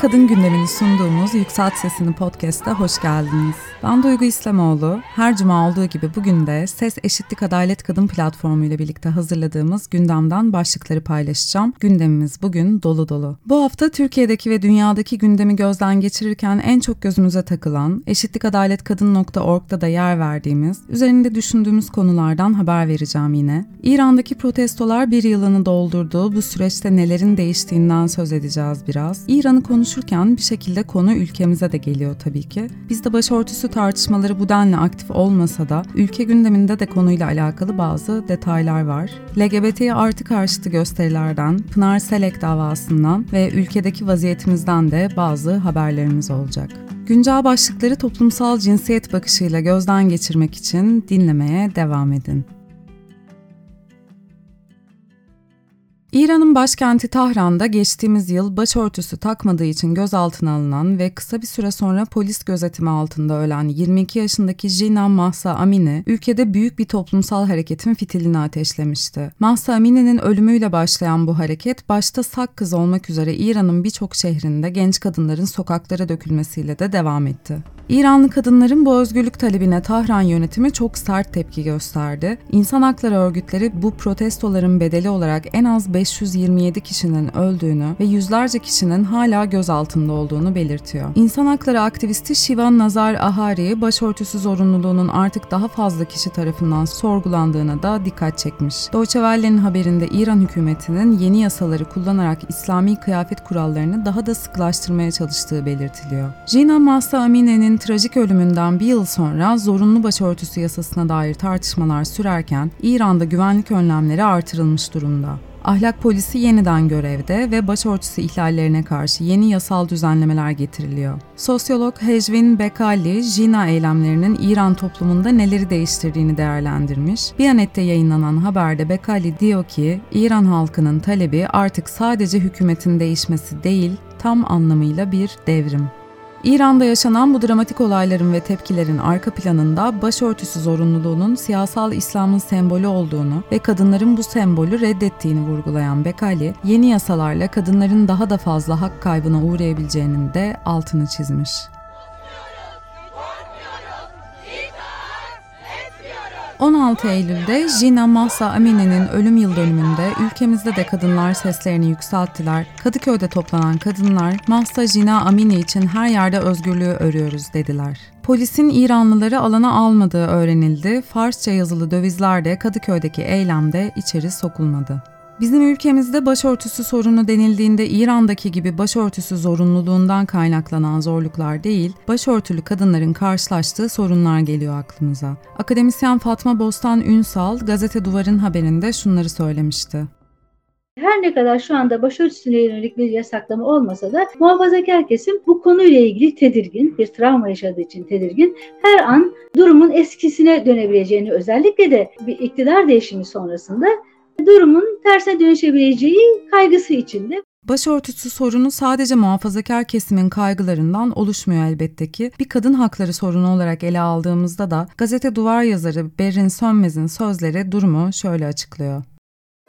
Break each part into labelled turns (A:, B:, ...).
A: kadın gündemini sunduğumuz Yükselt Sesini Podcast'a hoş geldiniz. Ben Duygu İslamoğlu. Her cuma olduğu gibi bugün de Ses Eşitlik Adalet Kadın platformu ile birlikte hazırladığımız gündemden başlıkları paylaşacağım. Gündemimiz bugün dolu dolu. Bu hafta Türkiye'deki ve dünyadaki gündemi gözden geçirirken en çok gözümüze takılan eşitlikadaletkadın.org'da da yer verdiğimiz, üzerinde düşündüğümüz konulardan haber vereceğim yine. İran'daki protestolar bir yılını doldurdu. Bu süreçte nelerin değiştiğinden söz edeceğiz biraz. İran'ı konuşurken bir şekilde konu ülkemize de geliyor tabii ki. Bizde başörtüsü tartışmaları bu denli aktif olmasa da ülke gündeminde de konuyla alakalı bazı detaylar var. LGBT artı karşıtı gösterilerden, Pınar Selek davasından ve ülkedeki vaziyetimizden de bazı haberlerimiz olacak. Güncel başlıkları toplumsal cinsiyet bakışıyla gözden geçirmek için dinlemeye devam edin. İran'ın başkenti Tahran'da geçtiğimiz yıl başörtüsü takmadığı için gözaltına alınan ve kısa bir süre sonra polis gözetimi altında ölen 22 yaşındaki Jinan Mahsa Amini, ülkede büyük bir toplumsal hareketin fitilini ateşlemişti. Mahsa Amini'nin ölümüyle başlayan bu hareket, başta sak kız olmak üzere İran'ın birçok şehrinde genç kadınların sokaklara dökülmesiyle de devam etti. İranlı kadınların bu özgürlük talebine Tahran yönetimi çok sert tepki gösterdi. İnsan hakları örgütleri bu protestoların bedeli olarak en az 527 kişinin öldüğünü ve yüzlerce kişinin hala gözaltında olduğunu belirtiyor. İnsan hakları aktivisti Shivan Nazar Ahari, başörtüsü zorunluluğunun artık daha fazla kişi tarafından sorgulandığına da dikkat çekmiş. Deutsche Welle'nin haberinde İran hükümetinin yeni yasaları kullanarak İslami kıyafet kurallarını daha da sıklaştırmaya çalıştığı belirtiliyor. Jina Mahsa Amine'nin trajik ölümünden bir yıl sonra zorunlu başörtüsü yasasına dair tartışmalar sürerken İran'da güvenlik önlemleri artırılmış durumda. Ahlak polisi yeniden görevde ve başörtüsü ihlallerine karşı yeni yasal düzenlemeler getiriliyor. Sosyolog Hejvin Bekali, Jina eylemlerinin İran toplumunda neleri değiştirdiğini değerlendirmiş. Biyanet'te yayınlanan haberde Bekali diyor ki, İran halkının talebi artık sadece hükümetin değişmesi değil, tam anlamıyla bir devrim. İran'da yaşanan bu dramatik olayların ve tepkilerin arka planında başörtüsü zorunluluğunun siyasal İslam'ın sembolü olduğunu ve kadınların bu sembolü reddettiğini vurgulayan Bekali, yeni yasalarla kadınların daha da fazla hak kaybına uğrayabileceğinin de altını çizmiş. 16 Eylül'de Jina Mahsa Amine'nin ölüm yıl dönümünde ülkemizde de kadınlar seslerini yükselttiler. Kadıköy'de toplanan kadınlar Mahsa Jina Amine için her yerde özgürlüğü örüyoruz dediler. Polisin İranlıları alana almadığı öğrenildi. Farsça yazılı dövizler de Kadıköy'deki eylemde içeri sokulmadı. Bizim ülkemizde başörtüsü sorunu denildiğinde İran'daki gibi başörtüsü zorunluluğundan kaynaklanan zorluklar değil, başörtülü kadınların karşılaştığı sorunlar geliyor aklımıza. Akademisyen Fatma Bostan Ünsal, Gazete Duvar'ın haberinde şunları söylemişti.
B: Her ne kadar şu anda başörtüsüne yönelik bir yasaklama olmasa da muhafazakar kesim bu konuyla ilgili tedirgin, bir travma yaşadığı için tedirgin. Her an durumun eskisine dönebileceğini özellikle de bir iktidar değişimi sonrasında durumun terse dönüşebileceği kaygısı içinde.
A: Başörtüsü sorunu sadece muhafazakar kesimin kaygılarından oluşmuyor elbette ki. Bir kadın hakları sorunu olarak ele aldığımızda da gazete duvar yazarı Berin Sönmez'in sözleri durumu şöyle açıklıyor.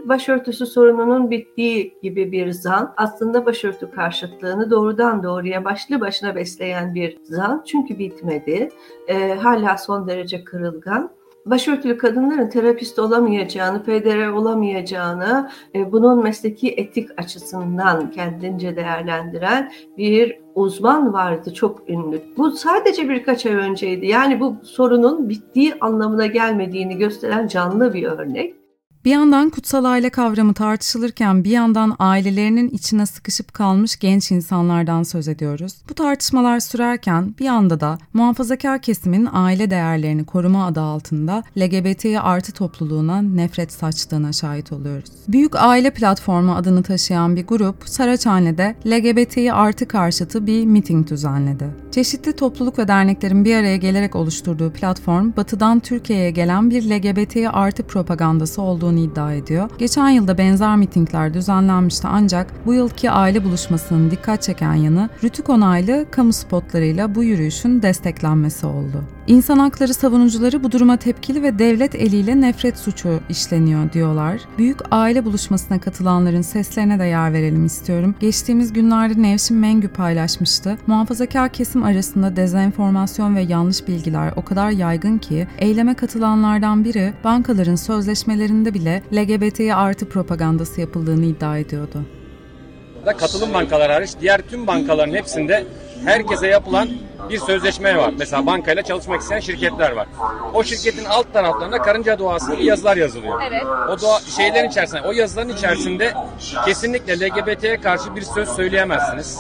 C: Başörtüsü sorununun bittiği gibi bir zan aslında başörtü karşıtlığını doğrudan doğruya başlı başına besleyen bir zan çünkü bitmedi. E, hala son derece kırılgan başörtülü kadınların terapist olamayacağını, pedere olamayacağını, e, bunun mesleki etik açısından kendince değerlendiren bir uzman vardı çok ünlü. Bu sadece birkaç ay önceydi. Yani bu sorunun bittiği anlamına gelmediğini gösteren canlı bir örnek.
A: Bir yandan kutsal aile kavramı tartışılırken bir yandan ailelerinin içine sıkışıp kalmış genç insanlardan söz ediyoruz. Bu tartışmalar sürerken bir yanda da muhafazakar kesimin aile değerlerini koruma adı altında LGBTİ artı topluluğuna nefret saçtığına şahit oluyoruz. Büyük Aile Platformu adını taşıyan bir grup Saraçhane'de LGBTİ artı karşıtı bir miting düzenledi. Çeşitli topluluk ve derneklerin bir araya gelerek oluşturduğu platform, batıdan Türkiye'ye gelen bir LGBTİ artı propagandası olduğunu iddia ediyor. Geçen yılda benzer mitingler düzenlenmişti ancak bu yılki aile buluşmasının dikkat çeken yanı Rütük onaylı kamu spotlarıyla bu yürüyüşün desteklenmesi oldu. İnsan hakları savunucuları bu duruma tepkili ve devlet eliyle nefret suçu işleniyor diyorlar. Büyük aile buluşmasına katılanların seslerine de yer verelim istiyorum. Geçtiğimiz günlerde Nevşin Mengü paylaşmıştı. Muhafazakar kesim arasında dezenformasyon ve yanlış bilgiler o kadar yaygın ki eyleme katılanlardan biri bankaların sözleşmelerinde bile LGBT'ye artı propagandası yapıldığını iddia ediyordu.
D: Katılım bankalar hariç diğer tüm bankaların hepsinde herkese yapılan bir sözleşme var. Mesela bankayla çalışmak isteyen şirketler var. O şirketin alt taraflarında karınca doğası gibi yazılar yazılıyor.
E: Evet.
D: O doğa, şeylerin içerisinde, o yazıların içerisinde kesinlikle LGBT'ye karşı bir söz söyleyemezsiniz.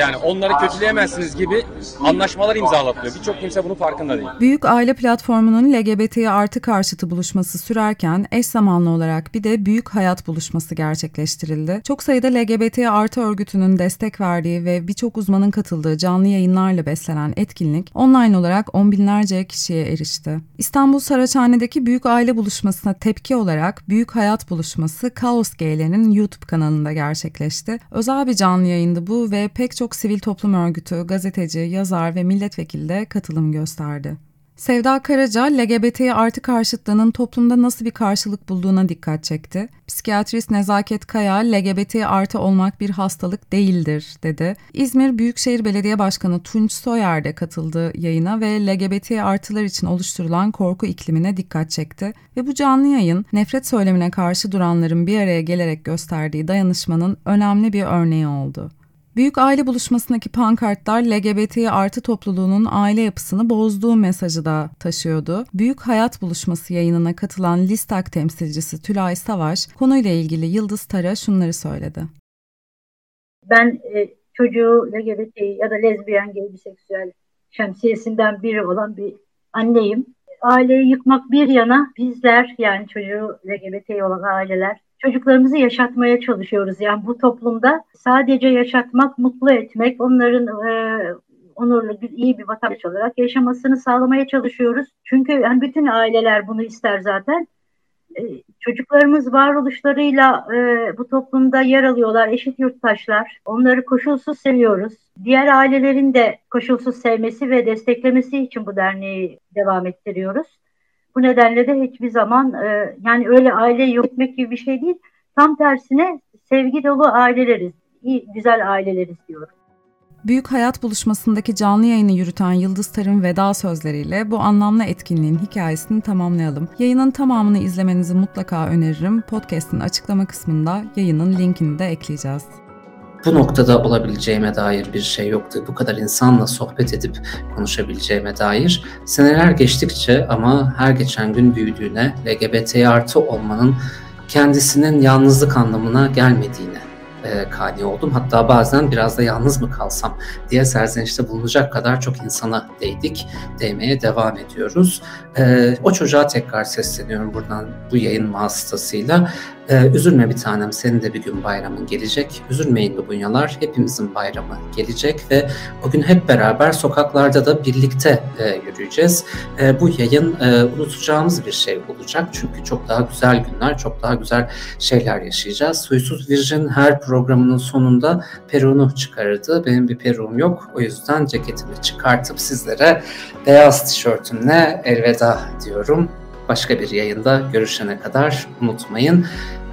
D: Yani onları kötüleyemezsiniz gibi anlaşmalar imzalatılıyor. Birçok kimse bunun farkında değil.
A: Büyük Aile Platformu'nun LGBT'ye artı karşıtı buluşması sürerken eş zamanlı olarak bir de Büyük Hayat buluşması gerçekleştirildi. Çok sayıda LGBT'ye artı örgütünün destek verdiği ve birçok uzmanın katıldığı canlı yayınlarla beslenen etkinlik online olarak on binlerce kişiye erişti. İstanbul Saraçhane'deki Büyük Aile Buluşması'na tepki olarak Büyük Hayat Buluşması Kaos G'lerin YouTube kanalında gerçekleşti. Özel bir canlı yayındı bu ve pek çok sivil toplum örgütü, gazeteci, yazar ve milletvekili de katılım gösterdi. Sevda Karaca, LGBT artı karşıtlığının toplumda nasıl bir karşılık bulduğuna dikkat çekti. Psikiyatrist Nezaket Kaya, LGBT artı olmak bir hastalık değildir, dedi. İzmir Büyükşehir Belediye Başkanı Tunç Soyer de katıldı yayına ve LGBT artılar için oluşturulan korku iklimine dikkat çekti. Ve bu canlı yayın, nefret söylemine karşı duranların bir araya gelerek gösterdiği dayanışmanın önemli bir örneği oldu. Büyük aile buluşmasındaki pankartlar LGBT artı topluluğunun aile yapısını bozduğu mesajı da taşıyordu. Büyük Hayat Buluşması yayınına katılan Listak temsilcisi Tülay Savaş konuyla ilgili Yıldız Tara şunları söyledi.
B: Ben e, çocuğu LGBT ya da lezbiyen, gay, biseksüel şemsiyesinden biri olan bir anneyim. Aileyi yıkmak bir yana bizler yani çocuğu LGBT olan aileler çocuklarımızı yaşatmaya çalışıyoruz. Yani bu toplumda sadece yaşatmak, mutlu etmek, onların e, onurlu, iyi bir vatandaş olarak yaşamasını sağlamaya çalışıyoruz. Çünkü yani bütün aileler bunu ister zaten. E, çocuklarımız varoluşlarıyla e, bu toplumda yer alıyorlar, eşit yurttaşlar. Onları koşulsuz seviyoruz. Diğer ailelerin de koşulsuz sevmesi ve desteklemesi için bu derneği devam ettiriyoruz. Bu nedenle de hiçbir zaman e, yani öyle aile yürütmek gibi bir şey değil. Tam tersine sevgi dolu aileleriz, iyi, güzel aileleriz diyorum.
A: Büyük Hayat Buluşması'ndaki canlı yayını yürüten Yıldız Tarım veda sözleriyle bu anlamlı etkinliğin hikayesini tamamlayalım. Yayının tamamını izlemenizi mutlaka öneririm. Podcast'in açıklama kısmında yayının linkini de ekleyeceğiz
F: bu noktada olabileceğime dair bir şey yoktu. Bu kadar insanla sohbet edip konuşabileceğime dair. Seneler geçtikçe ama her geçen gün büyüdüğüne, LGBT artı olmanın kendisinin yalnızlık anlamına gelmediğine e, kani oldum. Hatta bazen biraz da yalnız mı kalsam diye serzenişte bulunacak kadar çok insana değdik. Değmeye devam ediyoruz. E, o çocuğa tekrar sesleniyorum buradan bu yayın vasıtasıyla. Ee, üzülme bir tanem senin de bir gün bayramın gelecek. Üzülmeyin bu bunyalar hepimizin bayramı gelecek ve o gün hep beraber sokaklarda da birlikte e, yürüyeceğiz. E, bu yayın e, unutacağımız bir şey olacak çünkü çok daha güzel günler, çok daha güzel şeyler yaşayacağız. Suysuz Virgin her programının sonunda peruğunu çıkarırdı. Benim bir peruğum yok o yüzden ceketimi çıkartıp sizlere beyaz tişörtümle elveda diyorum. Başka bir yayında görüşene kadar unutmayın.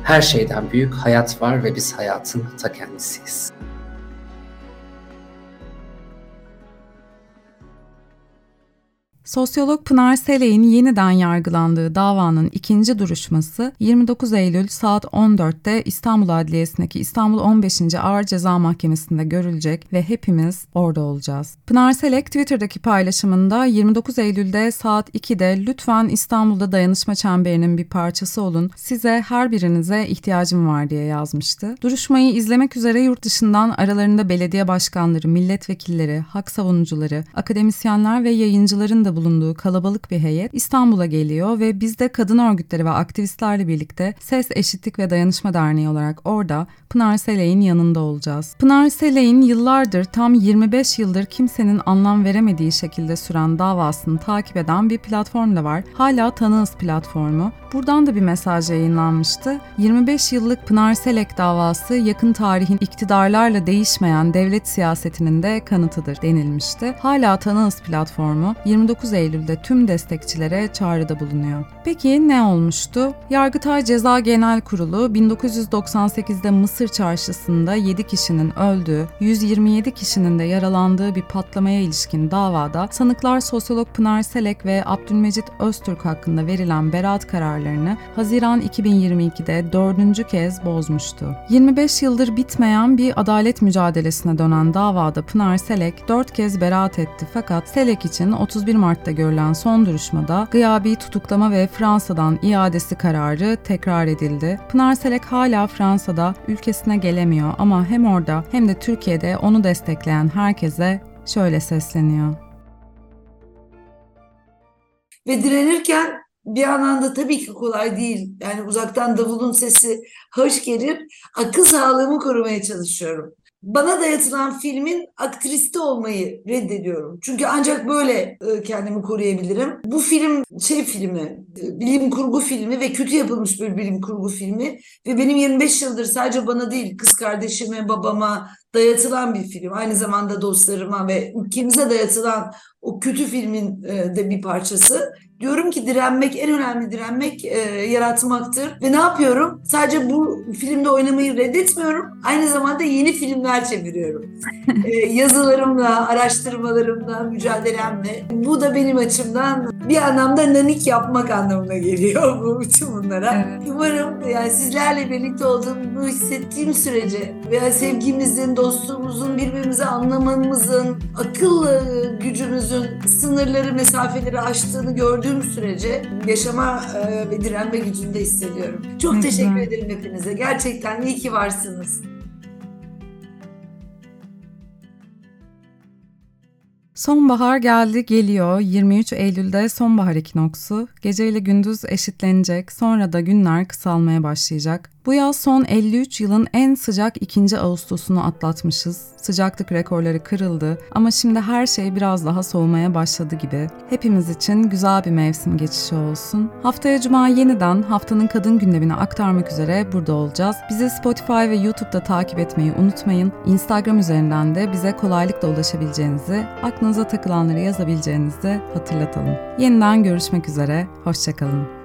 F: Her şeyden büyük hayat var ve biz hayatın ta kendisiyiz.
A: Sosyolog Pınar Selek'in yeniden yargılandığı davanın ikinci duruşması 29 Eylül saat 14'te İstanbul Adliyesi'ndeki İstanbul 15. Ağır Ceza Mahkemesi'nde görülecek ve hepimiz orada olacağız. Pınar Selek Twitter'daki paylaşımında 29 Eylül'de saat 2'de lütfen İstanbul'da dayanışma çemberinin bir parçası olun. Size her birinize ihtiyacım var diye yazmıştı. Duruşmayı izlemek üzere yurt dışından aralarında belediye başkanları, milletvekilleri, hak savunucuları, akademisyenler ve yayıncıların da bulunduğu kalabalık bir heyet İstanbul'a geliyor ve biz de kadın örgütleri ve aktivistlerle birlikte Ses Eşitlik ve Dayanışma Derneği olarak orada Pınar Selek'in yanında olacağız. Pınar Selek'in yıllardır tam 25 yıldır kimsenin anlam veremediği şekilde süren davasını takip eden bir platform da var. Hala Tanığız platformu. Buradan da bir mesaj yayınlanmıştı. 25 yıllık Pınar Selek davası yakın tarihin iktidarlarla değişmeyen devlet siyasetinin de kanıtıdır denilmişti. Hala Tanığız platformu 29 29 Eylül'de tüm destekçilere çağrıda bulunuyor. Peki ne olmuştu? Yargıtay Ceza Genel Kurulu 1998'de Mısır çarşısında 7 kişinin öldüğü, 127 kişinin de yaralandığı bir patlamaya ilişkin davada sanıklar sosyolog Pınar Selek ve Abdülmecit Öztürk hakkında verilen beraat kararlarını Haziran 2022'de dördüncü kez bozmuştu. 25 yıldır bitmeyen bir adalet mücadelesine dönen davada Pınar Selek 4 kez beraat etti fakat Selek için 31 Mart'ta görülen son duruşmada gıyabi tutuklama ve Fransa'dan iadesi kararı tekrar edildi. Pınar Selek hala Fransa'da ülkesine gelemiyor ama hem orada hem de Türkiye'de onu destekleyen herkese şöyle sesleniyor.
E: Ve direnirken bir yandan da tabii ki kolay değil. Yani uzaktan davulun sesi hoş gelir. Akıl sağlığımı korumaya çalışıyorum. Bana dayatılan filmin aktristi olmayı reddediyorum. Çünkü ancak böyle e, kendimi koruyabilirim. Bu film şey filmi, e, bilim kurgu filmi ve kötü yapılmış bir bilim kurgu filmi. Ve benim 25 yıldır sadece bana değil kız kardeşime, babama dayatılan bir film. Aynı zamanda dostlarıma ve ülkemize dayatılan o kötü filmin e, de bir parçası. Diyorum ki direnmek, en önemli direnmek e, yaratmaktır. Ve ne yapıyorum? Sadece bu filmde oynamayı reddetmiyorum. Aynı zamanda yeni filmler çeviriyorum. e, yazılarımla, araştırmalarımla, mücadelemle. Bu da benim açımdan bir anlamda nanik yapmak anlamına geliyor bu bütün bunlara. Evet. Umarım yani sizlerle birlikte olduğumu hissettiğim sürece veya sevgimizin, dostluğumuzun, birbirimizi anlamamızın, akıl gücümüzün sınırları, mesafeleri aştığını gördüğüm sürece yaşama e, ve direnme gücünde hissediyorum. Çok teşekkür ederim hepinize. Gerçekten iyi ki varsınız.
A: Sonbahar geldi geliyor. 23 Eylül'de sonbahar ekinoksu. Gece ile gündüz eşitlenecek. Sonra da günler kısalmaya başlayacak. Bu yaz son 53 yılın en sıcak 2. Ağustos'unu atlatmışız. Sıcaklık rekorları kırıldı ama şimdi her şey biraz daha soğumaya başladı gibi. Hepimiz için güzel bir mevsim geçişi olsun. Haftaya cuma yeniden haftanın kadın gündemini aktarmak üzere burada olacağız. Bizi Spotify ve YouTube'da takip etmeyi unutmayın. Instagram üzerinden de bize kolaylıkla ulaşabileceğinizi, aklınıza takılanları yazabileceğinizi hatırlatalım. Yeniden görüşmek üzere, hoşçakalın.